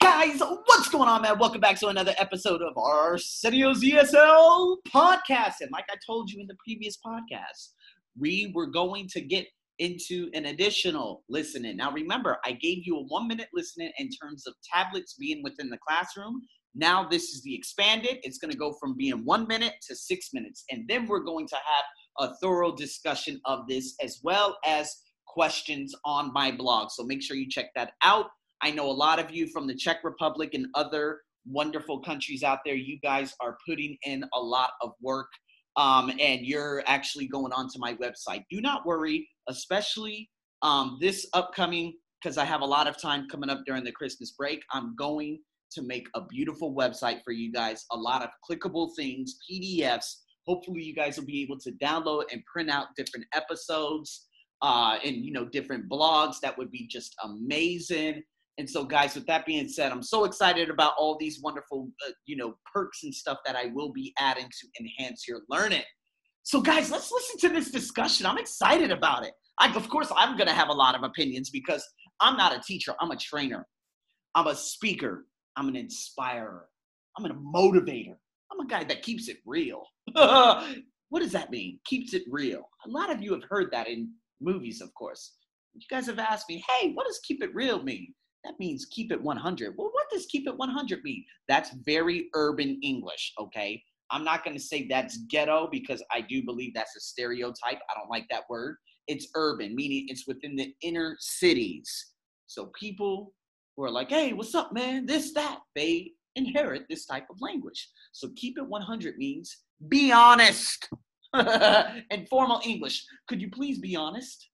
Guys, what's going on, man? Welcome back to another episode of Arsenio's ESL podcast. And like I told you in the previous podcast, we were going to get into an additional listening. Now, remember, I gave you a one minute listening in terms of tablets being within the classroom. Now, this is the expanded. It's going to go from being one minute to six minutes. And then we're going to have a thorough discussion of this as well as questions on my blog. So make sure you check that out. I know a lot of you from the Czech Republic and other wonderful countries out there. You guys are putting in a lot of work um, and you're actually going onto my website. Do not worry, especially um, this upcoming, because I have a lot of time coming up during the Christmas break. I'm going to make a beautiful website for you guys, a lot of clickable things, PDFs. Hopefully, you guys will be able to download and print out different episodes uh, and you know different blogs. That would be just amazing. And so, guys, with that being said, I'm so excited about all these wonderful, uh, you know, perks and stuff that I will be adding to enhance your learning. So, guys, let's listen to this discussion. I'm excited about it. I, of course, I'm going to have a lot of opinions because I'm not a teacher. I'm a trainer. I'm a speaker. I'm an inspirer. I'm a motivator. I'm a guy that keeps it real. what does that mean? Keeps it real. A lot of you have heard that in movies, of course. You guys have asked me, hey, what does keep it real mean? That means keep it 100. Well, what does keep it 100 mean? That's very urban English, okay? I'm not going to say that's ghetto because I do believe that's a stereotype. I don't like that word. It's urban, meaning it's within the inner cities. So people who are like, hey, what's up, man? This, that, they inherit this type of language. So keep it 100 means be honest. in formal English, could you please be honest?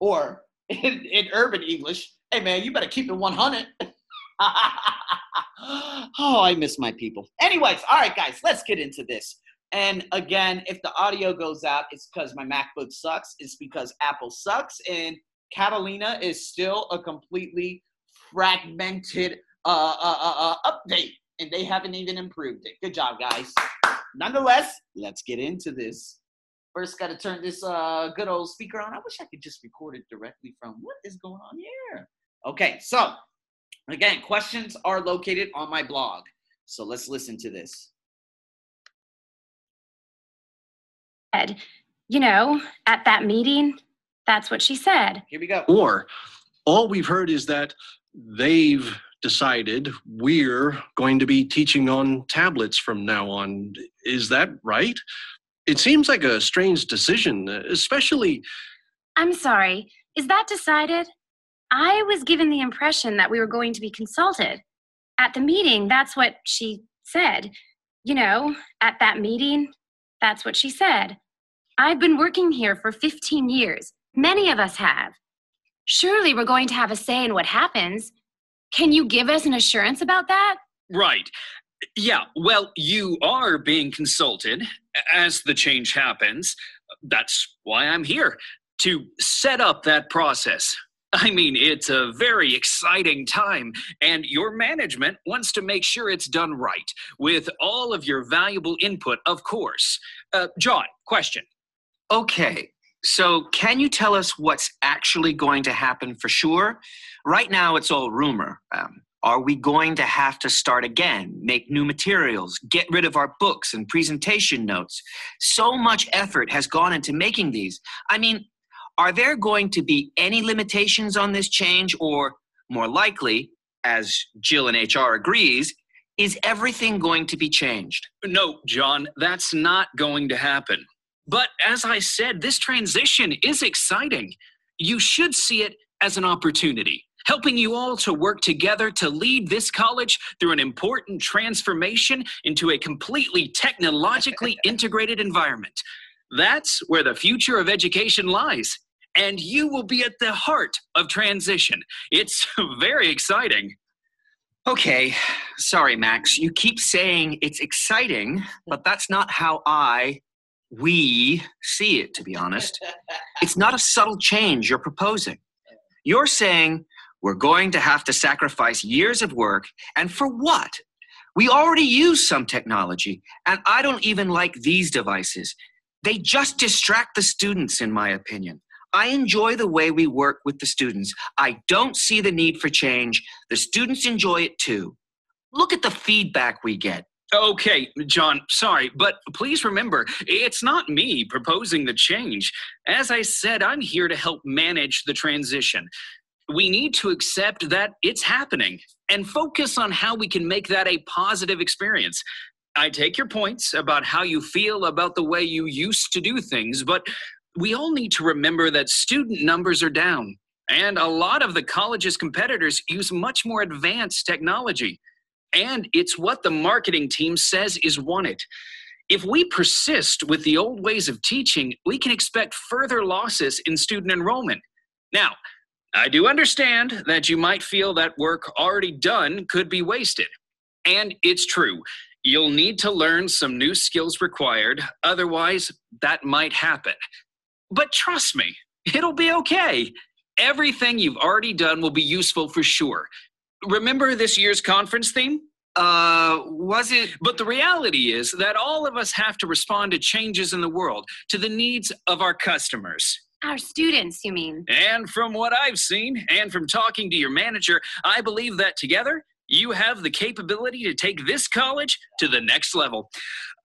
Or in, in urban English, hey man, you better keep it 100. oh, I miss my people. Anyways, all right, guys, let's get into this. And again, if the audio goes out, it's because my MacBook sucks. It's because Apple sucks. And Catalina is still a completely fragmented uh, uh, uh, uh update. And they haven't even improved it. Good job, guys. Nonetheless, let's get into this. First, got to turn this uh, good old speaker on. I wish I could just record it directly from what is going on here. Okay, so again, questions are located on my blog. So let's listen to this. Ed, you know, at that meeting, that's what she said. Here we go. Or all we've heard is that they've decided we're going to be teaching on tablets from now on. Is that right? It seems like a strange decision, especially. I'm sorry. Is that decided? I was given the impression that we were going to be consulted. At the meeting, that's what she said. You know, at that meeting, that's what she said. I've been working here for 15 years. Many of us have. Surely we're going to have a say in what happens. Can you give us an assurance about that? Right. Yeah, well, you are being consulted as the change happens. That's why I'm here to set up that process. I mean, it's a very exciting time, and your management wants to make sure it's done right with all of your valuable input, of course. Uh, John, question. Okay, so can you tell us what's actually going to happen for sure? Right now, it's all rumor. Um, are we going to have to start again, make new materials, get rid of our books and presentation notes? So much effort has gone into making these. I mean, are there going to be any limitations on this change, or more likely, as Jill and HR agrees, is everything going to be changed? No, John, that's not going to happen. But as I said, this transition is exciting. You should see it as an opportunity, helping you all to work together to lead this college through an important transformation into a completely technologically integrated environment. That's where the future of education lies and you will be at the heart of transition. It's very exciting. Okay, sorry, Max. You keep saying it's exciting, but that's not how I, we see it, to be honest. It's not a subtle change you're proposing. You're saying we're going to have to sacrifice years of work, and for what? We already use some technology, and I don't even like these devices. They just distract the students, in my opinion. I enjoy the way we work with the students. I don't see the need for change. The students enjoy it too. Look at the feedback we get. Okay, John, sorry, but please remember, it's not me proposing the change. As I said, I'm here to help manage the transition. We need to accept that it's happening and focus on how we can make that a positive experience. I take your points about how you feel about the way you used to do things, but we all need to remember that student numbers are down, and a lot of the college's competitors use much more advanced technology. And it's what the marketing team says is wanted. If we persist with the old ways of teaching, we can expect further losses in student enrollment. Now, I do understand that you might feel that work already done could be wasted. And it's true. You'll need to learn some new skills required, otherwise, that might happen. But trust me, it'll be okay. Everything you've already done will be useful for sure. Remember this year's conference theme? Uh, was it? But the reality is that all of us have to respond to changes in the world, to the needs of our customers. Our students, you mean? And from what I've seen, and from talking to your manager, I believe that together, you have the capability to take this college to the next level.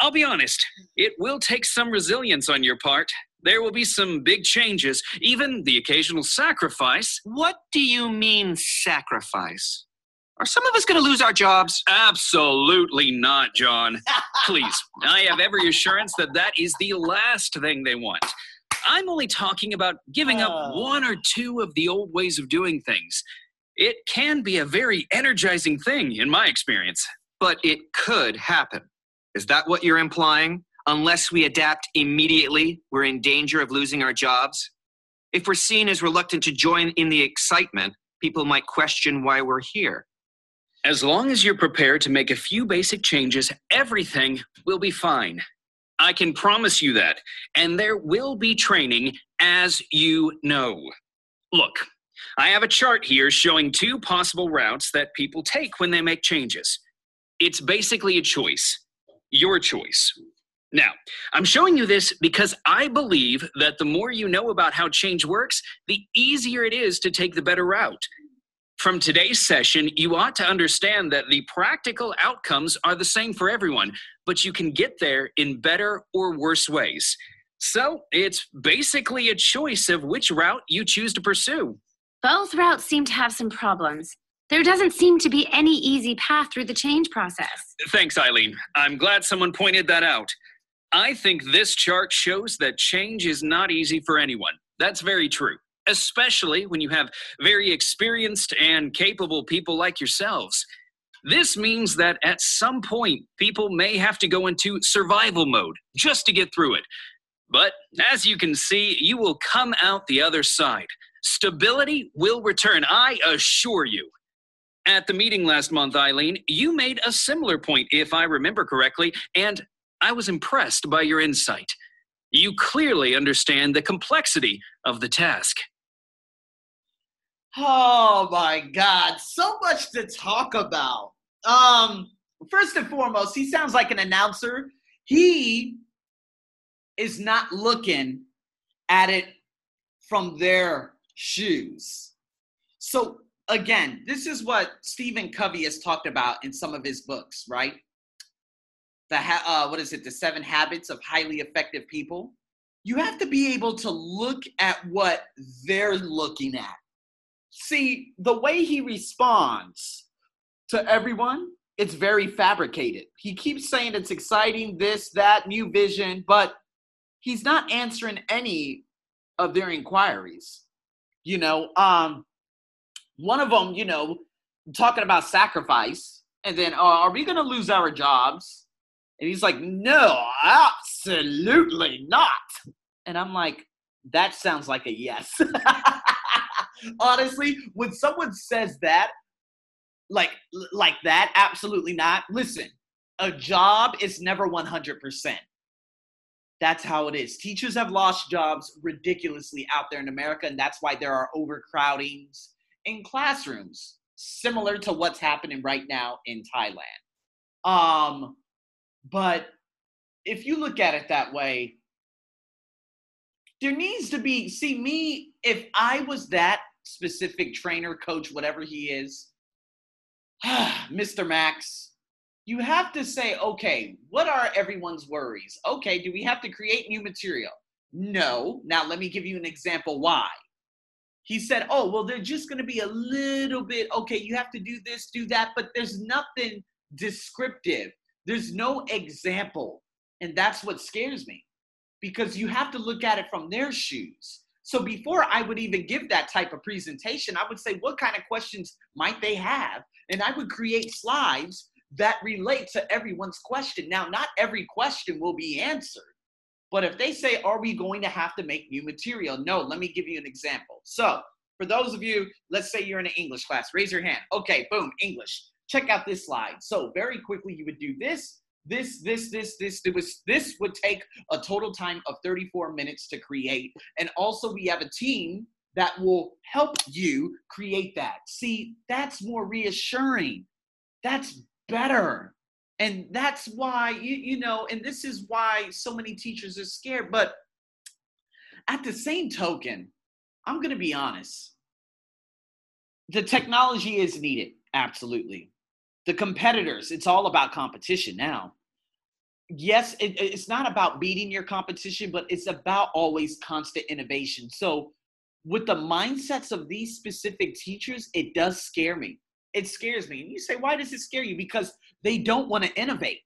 I'll be honest, it will take some resilience on your part. There will be some big changes, even the occasional sacrifice. What do you mean, sacrifice? Are some of us going to lose our jobs? Absolutely not, John. Please, I have every assurance that that is the last thing they want. I'm only talking about giving up Oh. one or two of the old ways of doing things. It can be a very energizing thing, in my experience. But it could happen. Is that what you're implying? Unless we adapt immediately, we're in danger of losing our jobs? If we're seen as reluctant to join in the excitement, people might question why we're here. As long as you're prepared to make a few basic changes, everything will be fine. I can promise you that. And there will be training, as you know. Look, I have a chart here showing two possible routes that people take when they make changes. It's basically a choice, your choice. Now, I'm showing you this because I believe that the more you know about how change works, the easier it is to take the better route. From today's session, you ought to understand that the practical outcomes are the same for everyone, but you can get there in better or worse ways. So it's basically a choice of which route you choose to pursue. Both routes seem to have some problems. There doesn't seem to be any easy path through the change process. Thanks, Eileen. I'm glad someone pointed that out. I think this chart shows that change is not easy for anyone. That's very true, especially when you have very experienced and capable people like yourselves. This means that at some point, people may have to go into survival mode just to get through it. But as you can see, you will come out the other side. Stability will return, I assure you. At the meeting last month, Eileen, you made a similar point, if I remember correctly, and I was impressed by your insight. You clearly understand the complexity of the task. Oh my God, so much to talk about. Um, first and foremost, he sounds like an announcer. He is not looking at it from their shoes. So again, this is what Stephen Covey has talked about in some of his books, right? The uh, what is it? The Seven Habits of Highly Effective People. You have to be able to look at what they're looking at see the way he responds to everyone it's very fabricated he keeps saying it's exciting this that new vision but he's not answering any of their inquiries you know um one of them you know talking about sacrifice and then uh, are we going to lose our jobs and he's like no absolutely not. And i'm like that sounds like a yes. Honestly when someone says that like like that absolutely not. Listen a job is never 100% that's how it is. Teachers have lost jobs ridiculously out there in america and that's why there are overcrowdings in classrooms similar to what's happening right now in thailand. Um but if you look at it that way there needs to be see me if I was that specific trainer, coach, whatever he is, Mr. Max, you have to say, okay, what are everyone's worries? Okay, do we have to create new material? No. Now, let me give you an example why. He said, oh, well, they're just going to be a little bit, okay, you have to do this, do that, but there's nothing descriptive. There's no example. And that's what scares me because you have to look at it from their shoes. So before I would even give that type of presentation, I would say, what kind of questions might they have? And I would create slides that relate to everyone's question. Now, not every question will be answered, but if they say, Are we going to have to make new material? No, let me give you an example. So, for those of you, let's say you're in an English class, raise your hand. Okay, boom, English. Check out this slide. So, very quickly, you would do this, this, this, this, this. It was this would take a total time of 34 minutes to create. And also, we have a team that will help you create that. See, that's more reassuring. That's better. And that's why, you, you know, and this is why so many teachers are scared. But at the same token, I'm going to be honest. The technology is needed, absolutely. The competitors, it's all about competition now. Yes, it, it's not about beating your competition, but it's about always constant innovation. So, with the mindsets of these specific teachers, it does scare me it scares me. And you say, why does it scare you? Because they don't want to innovate.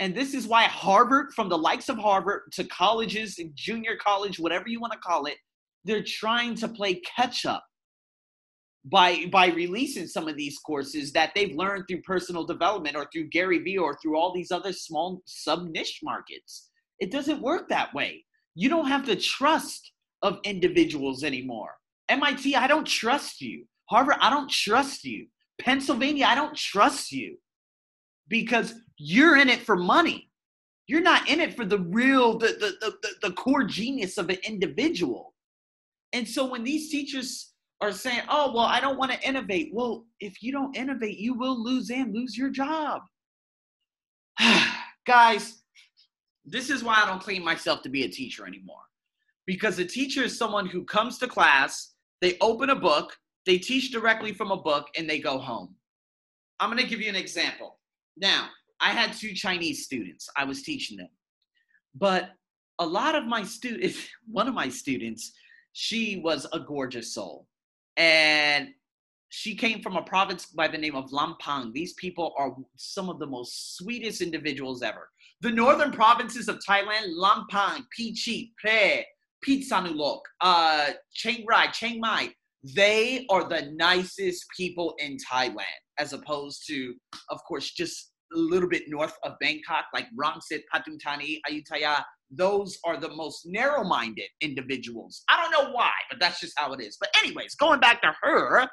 And this is why Harvard, from the likes of Harvard to colleges junior college, whatever you want to call it, they're trying to play catch up by by releasing some of these courses that they've learned through personal development or through Gary Vee or through all these other small sub niche markets. It doesn't work that way. You don't have the trust of individuals anymore. MIT, I don't trust you. Harvard, I don't trust you. Pennsylvania, I don't trust you because you're in it for money. You're not in it for the real, the, the, the, the core genius of an individual. And so when these teachers are saying, oh, well, I don't want to innovate. Well, if you don't innovate, you will lose and lose your job. Guys, this is why I don't claim myself to be a teacher anymore. Because a teacher is someone who comes to class, they open a book, they teach directly from a book and they go home. I'm going to give you an example. Now, I had two Chinese students. I was teaching them. But a lot of my students, one of my students, she was a gorgeous soul. And she came from a province by the name of Lampang. These people are some of the most sweetest individuals ever. The northern provinces of Thailand, Lampang, Phichit, Phrae, Phitsanulok, uh, Chiang Rai, Chiang Mai, they are the nicest people in Thailand, as opposed to, of course, just a little bit north of Bangkok, like Rangsit, Pathum Thani, Ayutthaya. Those are the most narrow minded individuals. I don't know why, but that's just how it is. But, anyways, going back to her,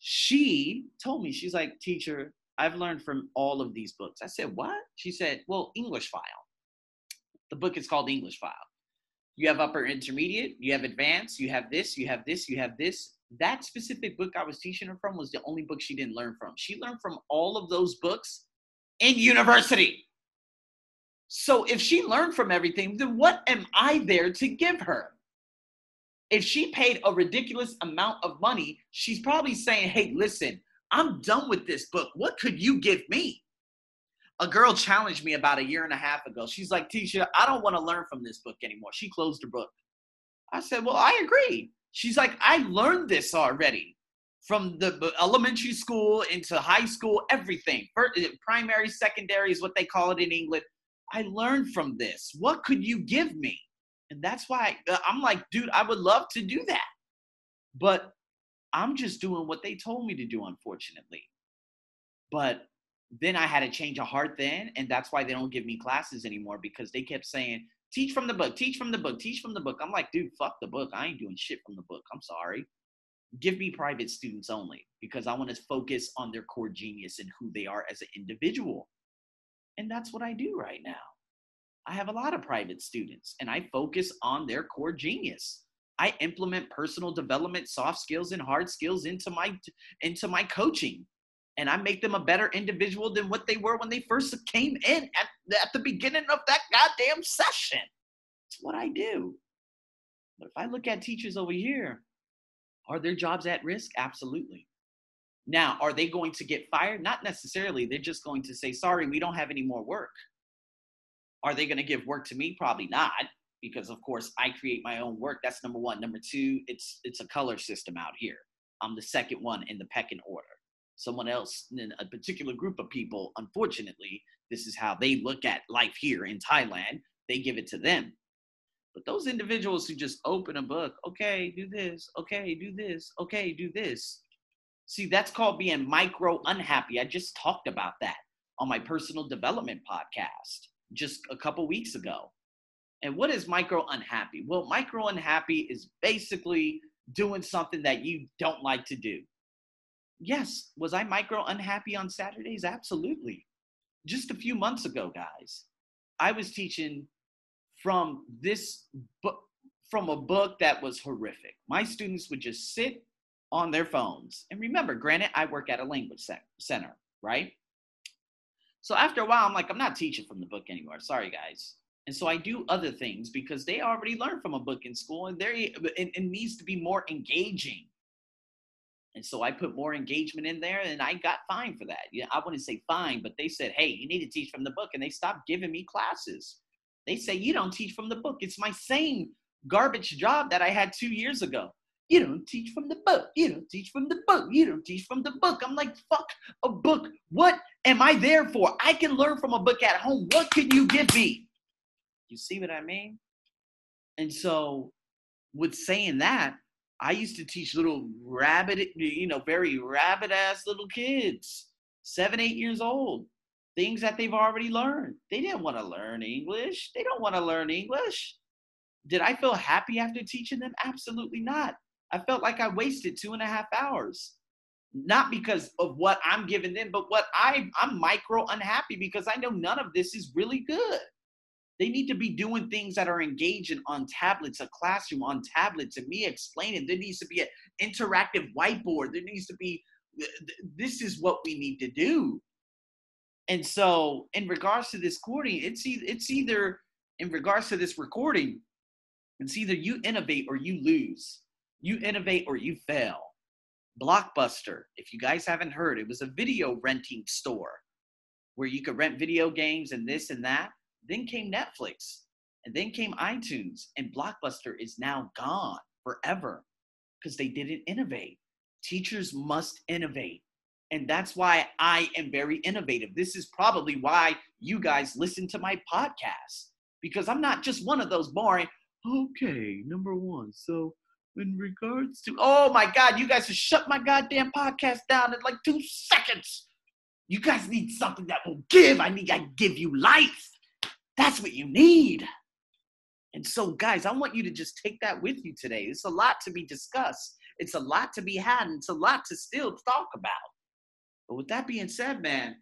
she told me, she's like, teacher, I've learned from all of these books. I said, what? She said, well, English file. The book is called English file you have upper intermediate, you have advanced, you have this, you have this, you have this. That specific book I was teaching her from was the only book she didn't learn from. She learned from all of those books in university. So if she learned from everything, then what am I there to give her? If she paid a ridiculous amount of money, she's probably saying, hey, listen, I'm done with this book. What could you give me? a girl challenged me about a year and a half ago. She's like, Tisha, I don't want to learn from this book anymore. She closed her book. I said, Well, I agree. She's like, I learned this already from the elementary school into high school, everything. Eh, primary, secondary is what they call it in England. I learned from this. What could you give me? And that's why uh, I'm like, dude, I would love to do that. But I'm just doing what they told me to do, unfortunately. But then I had to change a heart then, and that's why they don't give me classes anymore because they kept saying, teach from the book, teach from the book, teach from the book. I'm like, dude, fuck the book. I ain't doing shit from the book. I'm sorry. Give me private students only because I want to focus on their core genius and who they are as an individual. And that's what I do right now. I have a lot of private students and I focus on their core genius. I implement personal development, soft skills and hard skills into my into my coaching and I make them a better individual than what they were when they first came in at, at the beginning of that goddamn session. It's what I do. But if I look at teachers over here, are their jobs at risk? Absolutely. Now, are they going to get fired? Not necessarily. They're just going to say, sorry, we don't have any more work. Are they going to give work to me? Probably not, because of course I create my own work. That's number one. Number two, it's it's a color system out here. I'm the second one in the pecking order. Someone else in a particular group of people, unfortunately, this is how they look at life here in Thailand. They give it to them. But those individuals who just open a book, okay, do this, okay, do this, okay, do this. See, that's called being micro unhappy. I just talked about that on my personal development podcast just a couple weeks ago. And what is micro unhappy? Well, micro unhappy is basically doing something that you don't like to do. Yes, was I micro unhappy on Saturdays? Absolutely. Just a few months ago, guys, I was teaching from this book from a book that was horrific. My students would just sit on their phones. And remember, granted, I work at a language center, right? So after a while, I'm like, I'm not teaching from the book anymore. Sorry, guys. And so I do other things because they already learned from a book in school and there it, it needs to be more engaging. And so I put more engagement in there and I got fined for that. Yeah, I wouldn't say fine, but they said, hey, you need to teach from the book. And they stopped giving me classes. They say, you don't teach from the book. It's my same garbage job that I had two years ago. You don't teach from the book. You don't teach from the book. You don't teach from the book. I'm like, fuck a book. What am I there for? I can learn from a book at home. What can you give me? You see what I mean? And so, with saying that, I used to teach little rabbit, you know, very rabbit ass little kids, seven, eight years old, things that they've already learned. They didn't want to learn English. They don't want to learn English. Did I feel happy after teaching them? Absolutely not. I felt like I wasted two and a half hours. Not because of what I'm giving them, but what I, I'm micro unhappy because I know none of this is really good. They need to be doing things that are engaging on tablets, a classroom on tablets, and me explaining. There needs to be an interactive whiteboard. There needs to be, this is what we need to do. And so, in regards to this recording, it's either, it's either in regards to this recording, it's either you innovate or you lose. You innovate or you fail. Blockbuster, if you guys haven't heard, it was a video renting store where you could rent video games and this and that. Then came Netflix, and then came iTunes, and Blockbuster is now gone forever because they didn't innovate. Teachers must innovate. And that's why I am very innovative. This is probably why you guys listen to my podcast because I'm not just one of those boring, okay, number one. So, in regards to, oh my God, you guys have shut my goddamn podcast down in like two seconds. You guys need something that will give. I need, I give you life. That's what you need. And so, guys, I want you to just take that with you today. It's a lot to be discussed, it's a lot to be had, and it's a lot to still talk about. But with that being said, man,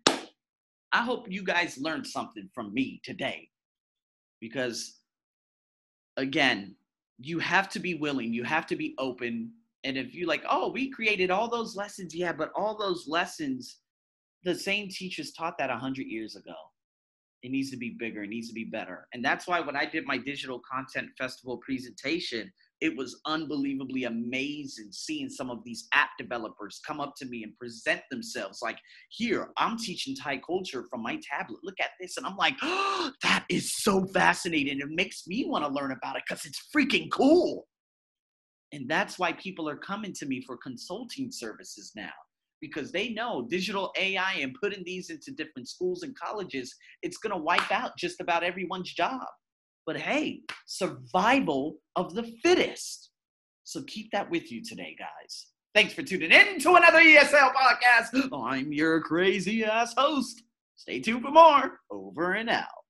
I hope you guys learned something from me today. Because, again, you have to be willing, you have to be open. And if you like, oh, we created all those lessons, yeah, but all those lessons, the same teachers taught that 100 years ago it needs to be bigger it needs to be better and that's why when i did my digital content festival presentation it was unbelievably amazing seeing some of these app developers come up to me and present themselves like here i'm teaching thai culture from my tablet. Look at this. And i'm like oh, that is so fascinating. It makes me want to learn about it because it's freaking cool. And that's why people are coming to me for consulting services now because they know digital AI and putting these into different schools and colleges, it's going to wipe out just about everyone's job. But hey, survival of the fittest. So keep that with you today, guys. Thanks for tuning in to another ESL podcast. I'm your crazy ass host. Stay tuned for more. Over and out.